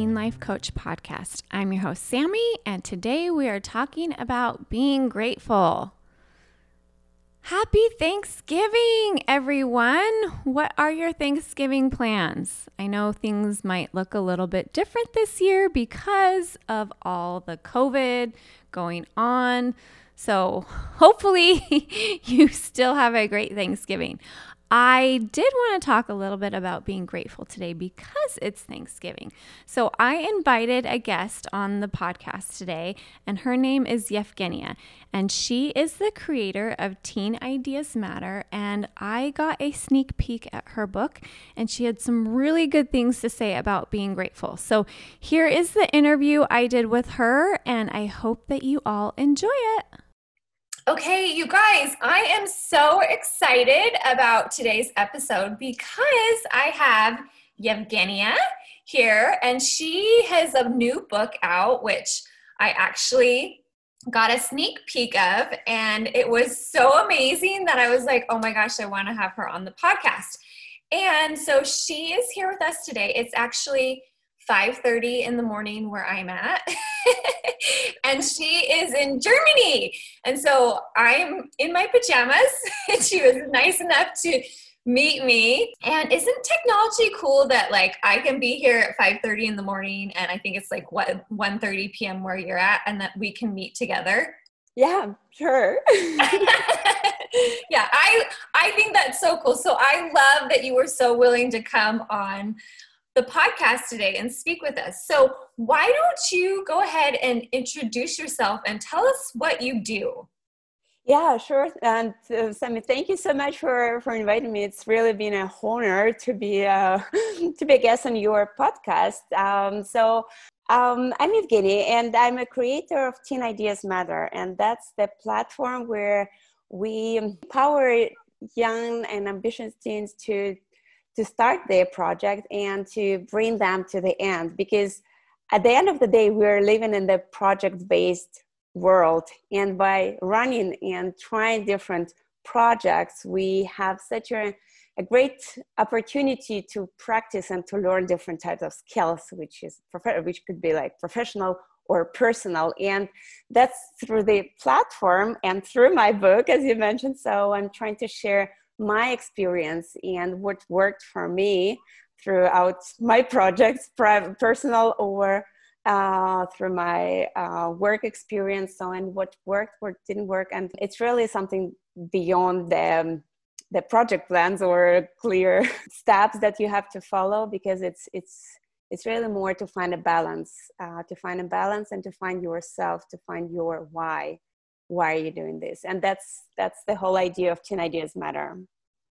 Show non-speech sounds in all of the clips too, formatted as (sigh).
Teen Life Coach podcast. I'm your host, Sammy, and today we are talking about being grateful. Happy Thanksgiving, everyone! What are your Thanksgiving plans? I know things might look a little bit different this year because of all the COVID going on. So, hopefully, (laughs) you still have a great Thanksgiving. I did want to talk a little bit about being grateful today because it's Thanksgiving. So I invited a guest on the podcast today, and her name is Yevgenia, and she is the creator of Teen Ideas Matter. And I got a sneak peek at her book, and she had some really good things to say about being grateful. So here is the interview I did with her, and I hope that you all enjoy it. Okay, you guys, I am so excited about today's episode because I have Yevgenia here, and she has a new book out, which I actually got a sneak peek of, and it was so amazing that I was like, oh my gosh, I want to have her on the podcast. And so she is here with us today. It's actually 5:30 in the morning where I'm at. (laughs) and she is in Germany. And so I'm in my pajamas and (laughs) she was nice enough to meet me. And isn't technology cool that like I can be here at 5:30 in the morning and I think it's like what 1:30 p.m. where you're at and that we can meet together? Yeah, sure. (laughs) yeah, I I think that's so cool. So I love that you were so willing to come on the podcast today and speak with us. So, why don't you go ahead and introduce yourself and tell us what you do? Yeah, sure. And uh, Sammy, thank you so much for, for inviting me. It's really been a honor to be uh, (laughs) to be a guest on your podcast. Um, so um, I'm Evgeny, and I'm a creator of Teen Ideas Matter, and that's the platform where we empower young and ambitious teens to to start their project and to bring them to the end because at the end of the day we're living in the project based world and by running and trying different projects we have such a, a great opportunity to practice and to learn different types of skills which is which could be like professional or personal and that's through the platform and through my book as you mentioned so i'm trying to share my experience and what worked for me throughout my (laughs) projects, private, personal or uh, through my uh, work experience. So, and what worked, what didn't work, and it's really something beyond the um, the project plans or clear (laughs) steps that you have to follow because it's it's it's really more to find a balance, uh, to find a balance, and to find yourself, to find your why why are you doing this? And that's that's the whole idea of teen ideas matter.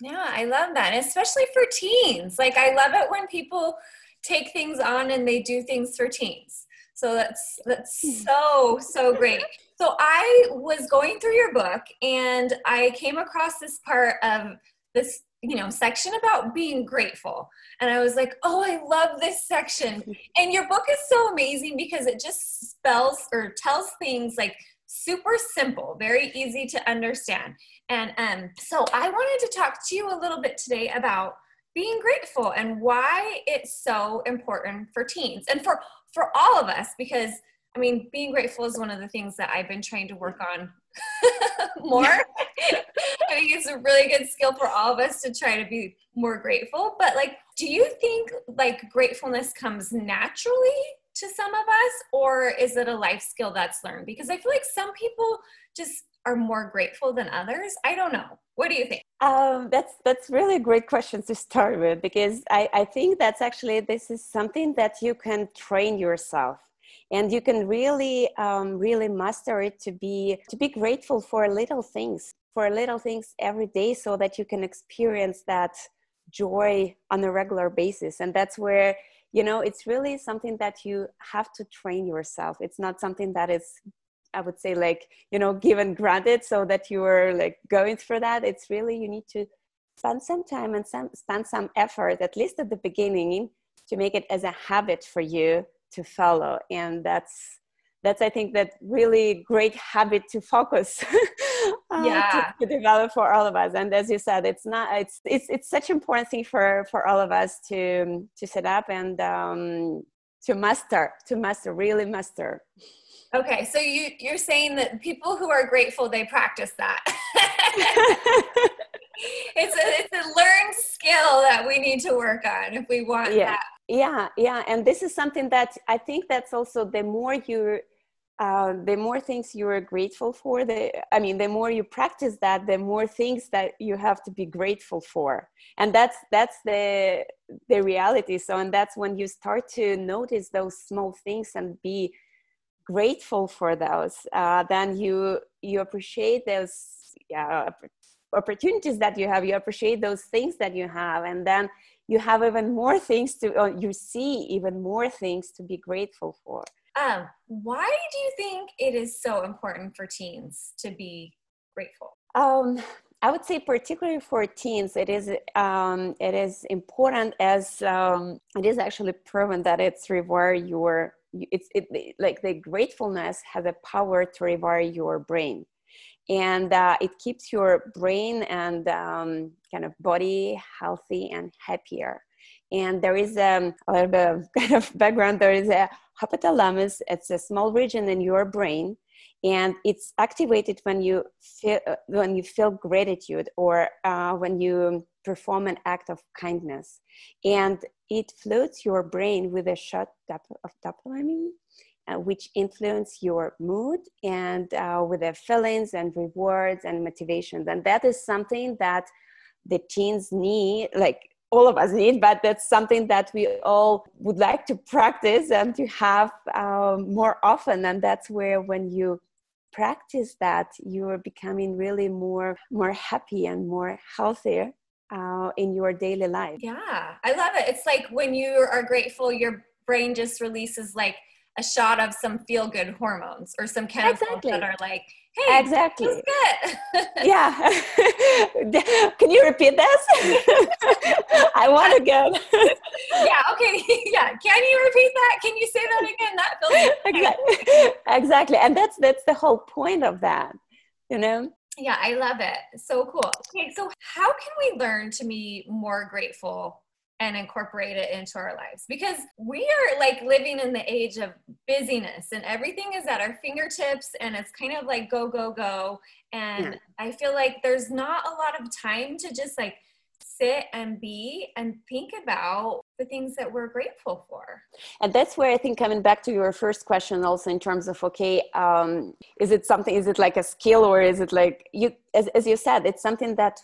Yeah i love that especially for teens. Like i love it when people take things on and they do things for teens. So that's that's hmm. so so great. So i was going through your book and i came across this part of this you know section about being grateful. And i was like oh i love this section. And your book is so amazing because it just spells or tells things like super simple, very easy to understand. And um, so I wanted to talk to you a little bit today about being grateful and why it's so important for teens and for for all of us because I mean being grateful is one of the things that I've been trying to work on (laughs) more. (laughs) I think it's a really good skill for all of us to try to be more grateful. But like, do you think like gratefulness comes naturally to some of us or is it a life skill that's learned? Because i feel like some people just are more grateful than others. I don't know. What do you think? Um, that's that's really a great question to start with because I, I think that's actually this is something that you can train yourself and you can really um, really master it to be to be grateful for little things for little things every day so that you can experience that joy on a regular basis. And that's where you know it's really something that you have to train yourself. It's not something that is i would say like you know given granted so that you are like going through that. It's really you need to spend some time and some, spend some effort at least at the beginning to make it as a habit for you to follow. And that's that's i think that really great habit to focus (laughs) (laughs) uh, yeah. to, to, develop for all of us. And as you said it's not it's it's it's such an important thing for for all of us to to set up and um to master to master really master. Okay so you you're saying that people who are grateful they practice that. (laughs) (laughs) It's a it's a learned skill that we need to work on if we want yeah. that. yeah yeah. And this is something that i think that's also the more you uh, the more things you are grateful for the i mean the more you practice that the more things that you have to be grateful for. And that's that's the the reality. So and that's when you start to notice those small things and be grateful for those uh, then you you appreciate those yeah, opportunities that you have. You appreciate those things that you have. And then you have even more things to you see even more things to be grateful for um, why do you think it is so important for teens to be grateful? Um, I would say, particularly for teens, it is um, it is important as um, it is actually proven that it's rewire your it's it, like the gratefulness has a power to rewire your brain, and uh, it keeps your brain and um, kind of body healthy and happier. And there is um, a little bit of (laughs) kind of background. There is a hypothalamus. It's a small region in your brain, and it's activated when you feel uh, when you feel gratitude or uh, when you perform an act of kindness, and it floats your brain with a shot of dopamine. Uh, which influence your mood and uh, with the feelings and rewards and motivations and that is something that the teens need like all of us need, but that's something that we all would like to practice and to have um, more often. And that's where, when you practice that, you are becoming really more more happy and more healthier uh, in your daily life. Yeah, I love it. It's like when you are grateful, your brain just releases like a shot of some feel good hormones or some chemicals exactly. that are like, hey, exactly. good. (laughs) yeah. (laughs) Can you repeat this? (laughs) I want to go. yeah, okay. yeah. Can you repeat that? Can you say that again? That feels exactly. exactly. And that's that's the whole point of that, you know? Yeah, I love it. So cool. Okay, so how can we learn to be more grateful and incorporate it into our lives. Because we are like living in the age of busyness and everything is at our fingertips and it's kind of like go go go. And yeah. i feel like there's not a lot of time to just like sit and be and think about the things that we're grateful for. And that's where i think coming back to your first question also in terms of okay um, is it something is it like a skill or is it like you as, as you said it's something that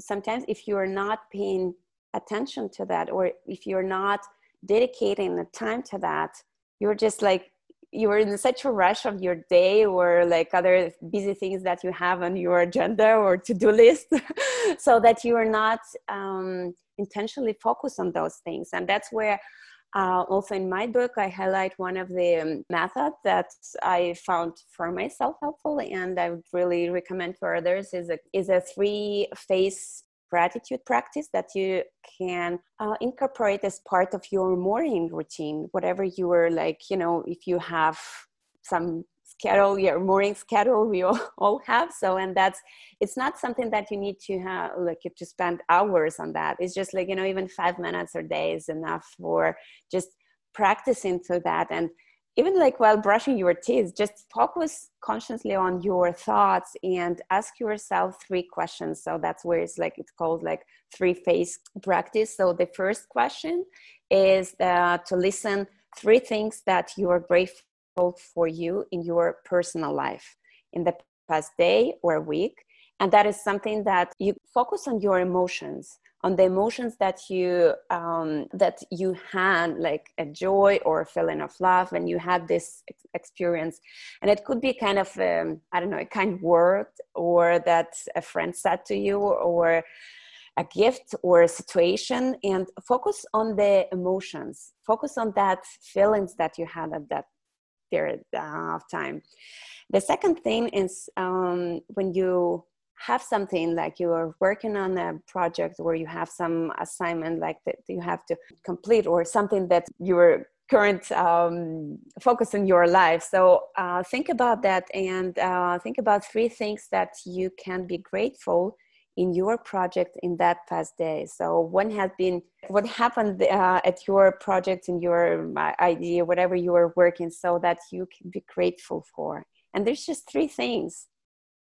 sometimes if you're not paying attention to that or if you're not dedicating the time to that you're just like you're in such a rush of your day or like other busy things that you have on your agenda or to-do list (laughs) so that you are not um, intentionally focused on those things. And that's where uh, also in my book i highlight one of the um, methods that i found for myself helpful and i would really recommend for others is a, is a three phase gratitude practice that you can uh, incorporate as part of your morning routine whatever you are like you know if you have some schedule your morning schedule we all, (laughs) all have. So and that's it's not something that you need to have like you to spend hours on that. It's just like you know even five minutes a day is enough for just practicing to that. And even like while brushing your teeth just focus consciously on your thoughts and ask yourself three questions. So that's where it's like it's called like three phase practice. So the first question is uh, to listen three things that you are grateful for you in your personal life in the past day or week. And that is something that you focus on your emotions on the emotions that you um, that you had like a joy or a feeling of love when you had this experience. And it could be kind of um, i don't know a kind word or that a friend said to you or a gift or a situation. And focus on the emotions. Focus on that feelings that you had at that period of time. The second thing is um, when you have something like you are working on a project or you have some assignment like that you have to complete or something that your current um, focus in your life. So uh, think about that and uh, think about three things that you can be grateful in your project in that past day. So what has been what happened uh, at your project in your uh, idea whatever you are working so that you can be grateful for? And there's just three things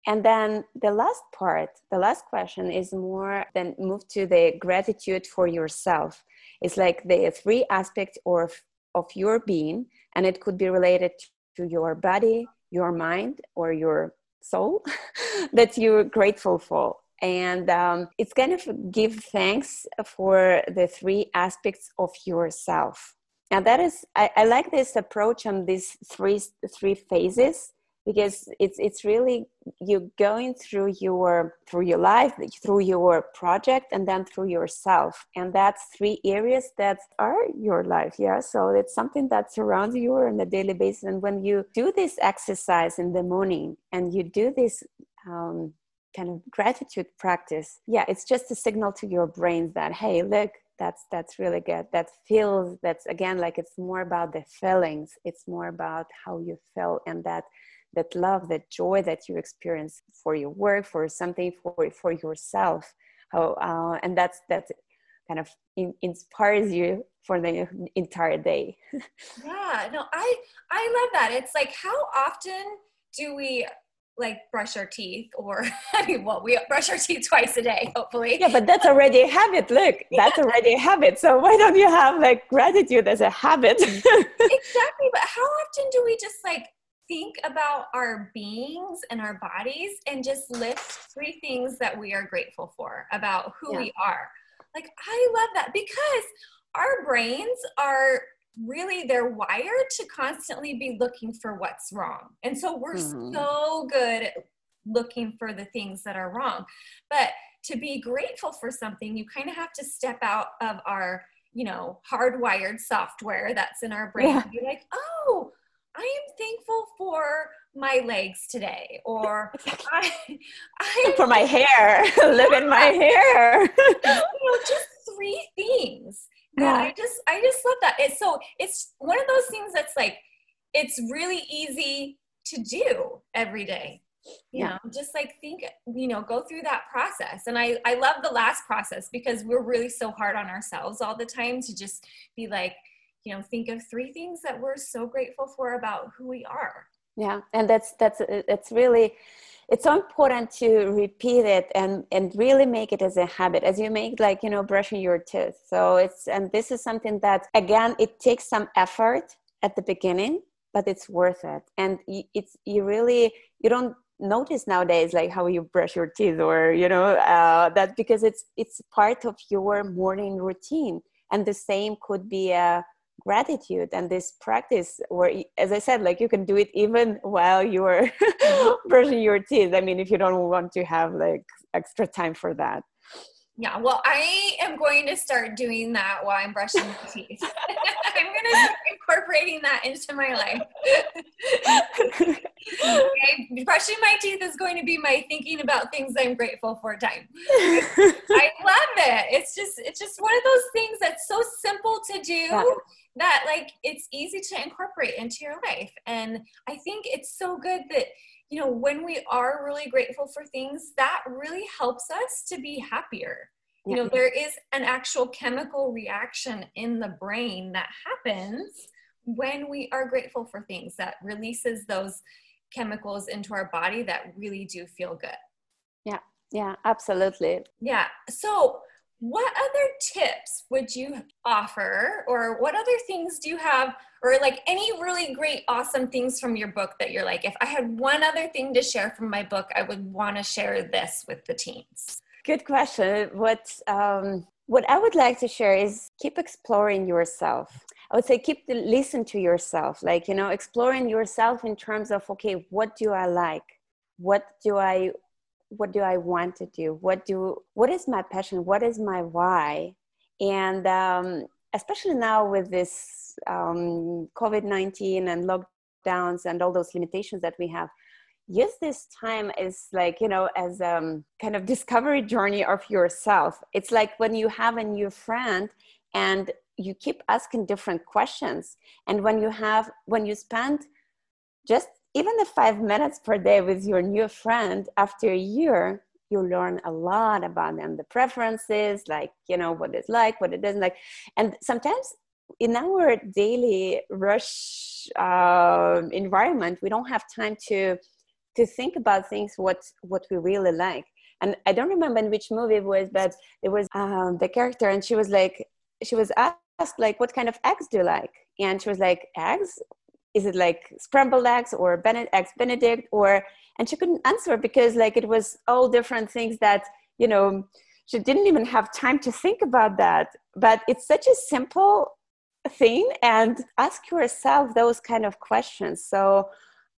and then the last part the last question is more then move to the gratitude for yourself. It's like the three aspects of of your being and it could be related to your body your mind or your soul (laughs) that you're grateful for. And um, it's kind of give thanks for the three aspects of yourself. And that is I, I like this approach on these three three phases because it's it's really you going through your through your life through your project and then through yourself. And that's three areas that are your life yeah? So it's something that surrounds you on a daily basis. And when you do this exercise in the morning and you do this um, kind of gratitude practice yeah it's just a signal to your brain that hey look that's that's really good. That feels that's again like it's more about the feelings. It's more about how you feel and that that love that joy that you experience for your work for something for for yourself. How uh, and that's that kind of in, inspires you for the entire day. (laughs) Yeah no i i love that. It's like how often do we like brush our teeth or (laughs) I mean well we brush our teeth twice a day hopefully. Yeah but that's already a habit. Look (laughs) that's already a habit. So why don't you have like gratitude as a habit? Exactly but how often do we just like think about our beings and our bodies and just list three things that we are grateful for about who yeah. we are like I love that because our brains are really they're wired to constantly be looking for what's wrong. And so we're mm-hmm. so good at looking for the things that are wrong. But to be grateful for something, you kind of have to step out of our, you know, hardwired software that's in our brain yeah. and be like, oh, I am thankful for my legs today or (laughs) I, I for my hair (laughs) look at my hair (laughs) you know, just three things yeah. I just I just love that. It's so it's one of those things that's like it's really easy to do every day. You yeah. know, just like think, you know, go through that process. And I I love the last process because we're really so hard on ourselves all the time to just be like, you know, think of three things that we're so grateful for about who we are. Yeah, and that's that's it's really it's so important to repeat it and and really make it as a habit as you make like you know brushing your teeth. So it's and this is something that again it takes some effort at the beginning but it's worth it. And it's you really you don't notice nowadays like how you brush your teeth or you know uh, that because it's it's part of your morning routine. And the same could be a gratitude and this practice where as i said like you can do it even while you're mm-hmm. (laughs) brushing your teeth. I mean if you don't want to have like extra time for that. Yeah well i am going to start doing that while i'm brushing my teeth (laughs) (laughs) incorporating that into my life. Okay? brushing my teeth is going to be my thinking about things i'm grateful for time. I love it. It's just it's just one of those things that's so simple to do yeah that like it's easy to incorporate into your life. And i think it's so good that you know when we are really grateful for things that really helps us to be happier you know there is an actual chemical reaction in the brain that happens when we are grateful for things that releases those chemicals into our body that really do feel good. Yeah. Yeah absolutely. Yeah. So what other tips would you offer or what other things do you have or like any really great awesome things from your book that you're like if i had one other thing to share from my book i would want to share this with the teens good question what um, what i would like to share is keep exploring yourself i would say keep the listen to yourself like you know exploring yourself in terms of okay what do i like what do i what do I want to do? What do what is my passion? What is my why? And um, especially now with this um, COVID nineteen and lockdowns and all those limitations that we have, use this time as like you know as um kind of discovery journey of yourself. It's like when you have a new friend and you keep asking different questions, and when you have when you spend just even the five minutes per day with your new friend after a year you learn a lot about them the preferences like you know what it's like what it doesn't like and sometimes in our daily rush uh, environment we don't have time to to think about things what what we really like. And i don't remember in which movie it was but it was um, the character and she was like she was asked like what kind of eggs do you like? And she was like eggs? Is it like scrambled eggs or Benedict, eggs benedict? Or and she couldn't answer because like it was all different things that you know she didn't even have time to think about that. But it's such a simple thing and ask yourself those kind of questions. So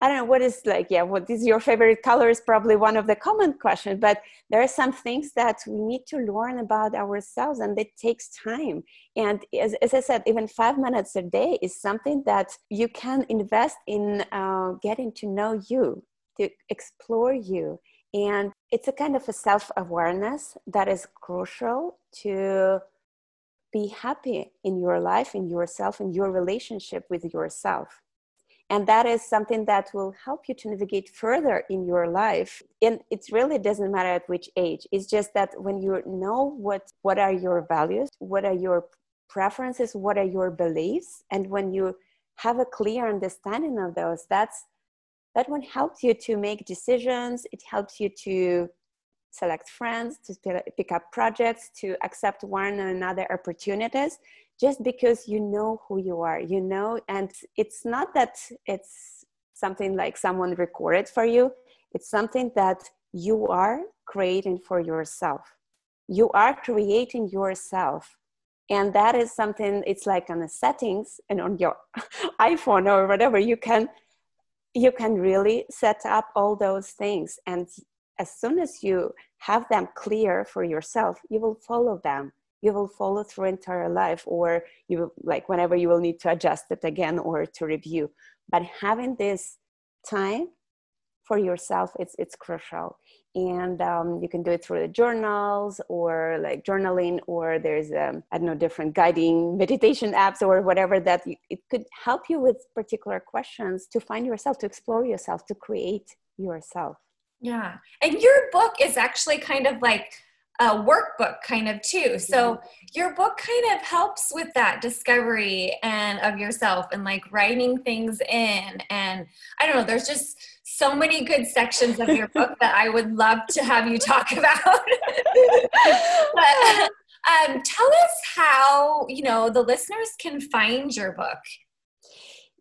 I don't know what is like, yeah, what is your favorite color is probably one of the common questions, but there are some things that we need to learn about ourselves and it takes time. And as, as I said, even five minutes a day is something that you can invest in uh, getting to know you, to explore you. And it's a kind of a self awareness that is crucial to be happy in your life, in yourself, in your relationship with yourself and that is something that will help you to navigate further in your life. And it really doesn't matter at which age. It's just that when you know what what are your values what are your preferences what are your beliefs and when you have a clear understanding of those that's that one helps you to make decisions. It helps you to select friends to pick up projects to accept one another opportunities just because you know who you are you know? And it's not that it's something like someone recorded for you. It's something that you are creating for yourself. You are creating yourself. And that is something it's like on the settings and on your (laughs) iphone or whatever you can you can really set up all those things. And as soon as you have them clear for yourself you will follow them. You will follow through entire life or you will, like whenever you will need to adjust it again or to review. But having this time for yourself it's it's crucial. And um, you can do it through the journals or like journaling or there's um, i don't know different guiding meditation apps or whatever that you, it could help you with particular questions to find yourself to explore yourself to create yourself yeah and your book is actually kind of like a workbook kind of too. So mm-hmm. your book kind of helps with that discovery and of yourself and like writing things in. And I don't know, there's just so many good sections of your book that I would love to have you talk (laughs) about. but um, tell us how, you know, the listeners can find your book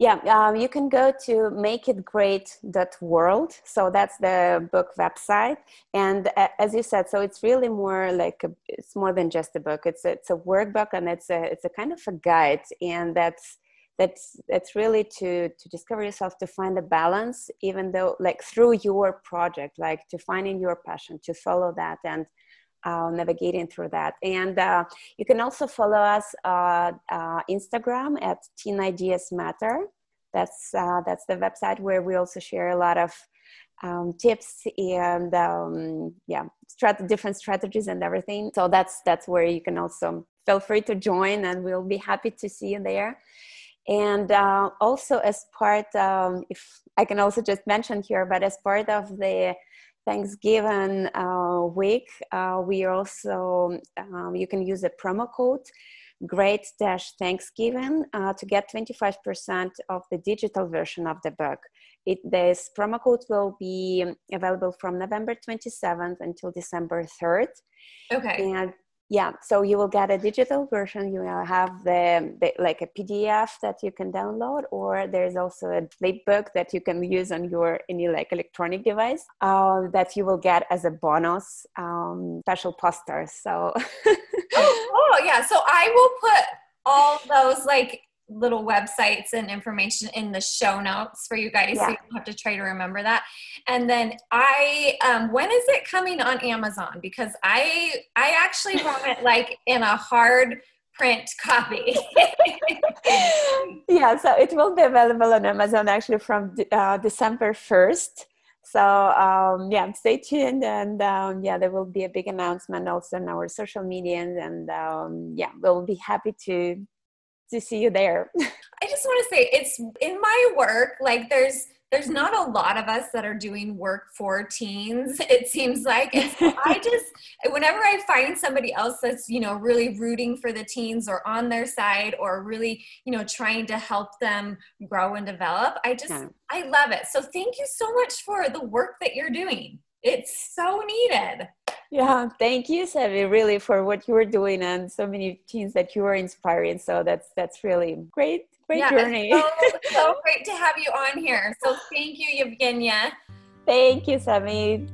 yeah, um, you can go to makeitgreat.world. So that's the book website. And uh, as you said, so it's really more like a, it's more than just a book. It's a, it's a workbook and it's a it's a kind of a guide, and that's that's that's really to to discover yourself, to find a balance, even though like through your project, like to finding your passion, to follow that and uh, navigating through that. And uh, you can also follow us on uh, Instagram at Teen Ideas Matter. That's uh, that's the website where we also share a lot of um, tips and um, yeah, strat- different strategies and everything. So that's that's where you can also feel free to join, and we'll be happy to see you there. And uh, also, as part, um, if I can also just mention here, but as part of the Thanksgiving uh, week, uh, we also, um, you can use the promo code great dash Thanksgiving uh, to get 25% of the digital version of the book. It, this promo code will be available from November 27th until December 3rd. Okay. And yeah so you will get a digital version. You will have the, the, like a pdf that you can download or there's also a flip book that you can use on your any like electronic device uh, that you will get as a bonus um, special poster so. (laughs) Oh, oh yeah so i will put all those like little websites and information in the show notes for you guys yeah. so you don't have to try to remember that. And then i um, when is it coming on amazon? Because i i actually (laughs) want it like in a hard print copy. (laughs) Yeah so it will be available on amazon actually from uh, december 1st so um, yeah stay tuned and um, yeah there will be a big announcement also on our social media and um, yeah we'll be happy to to see you there. I just want to say it's in my work, like there's there's not a lot of us that are doing work for teens (laughs) it seems like so i (laughs) just whenever i find somebody else that's you know really rooting for the teens or on their side or really you know trying to help them grow and develop i just yeah. i love it so thank you so much for the work that you're doing it's so needed yeah thank you Sammy, really for what you are doing and so many teens that you are inspiring. So that's that's really great great yeah, journey. so, (laughs) so great to have you on here. So thank you Evgenia thank you Sammy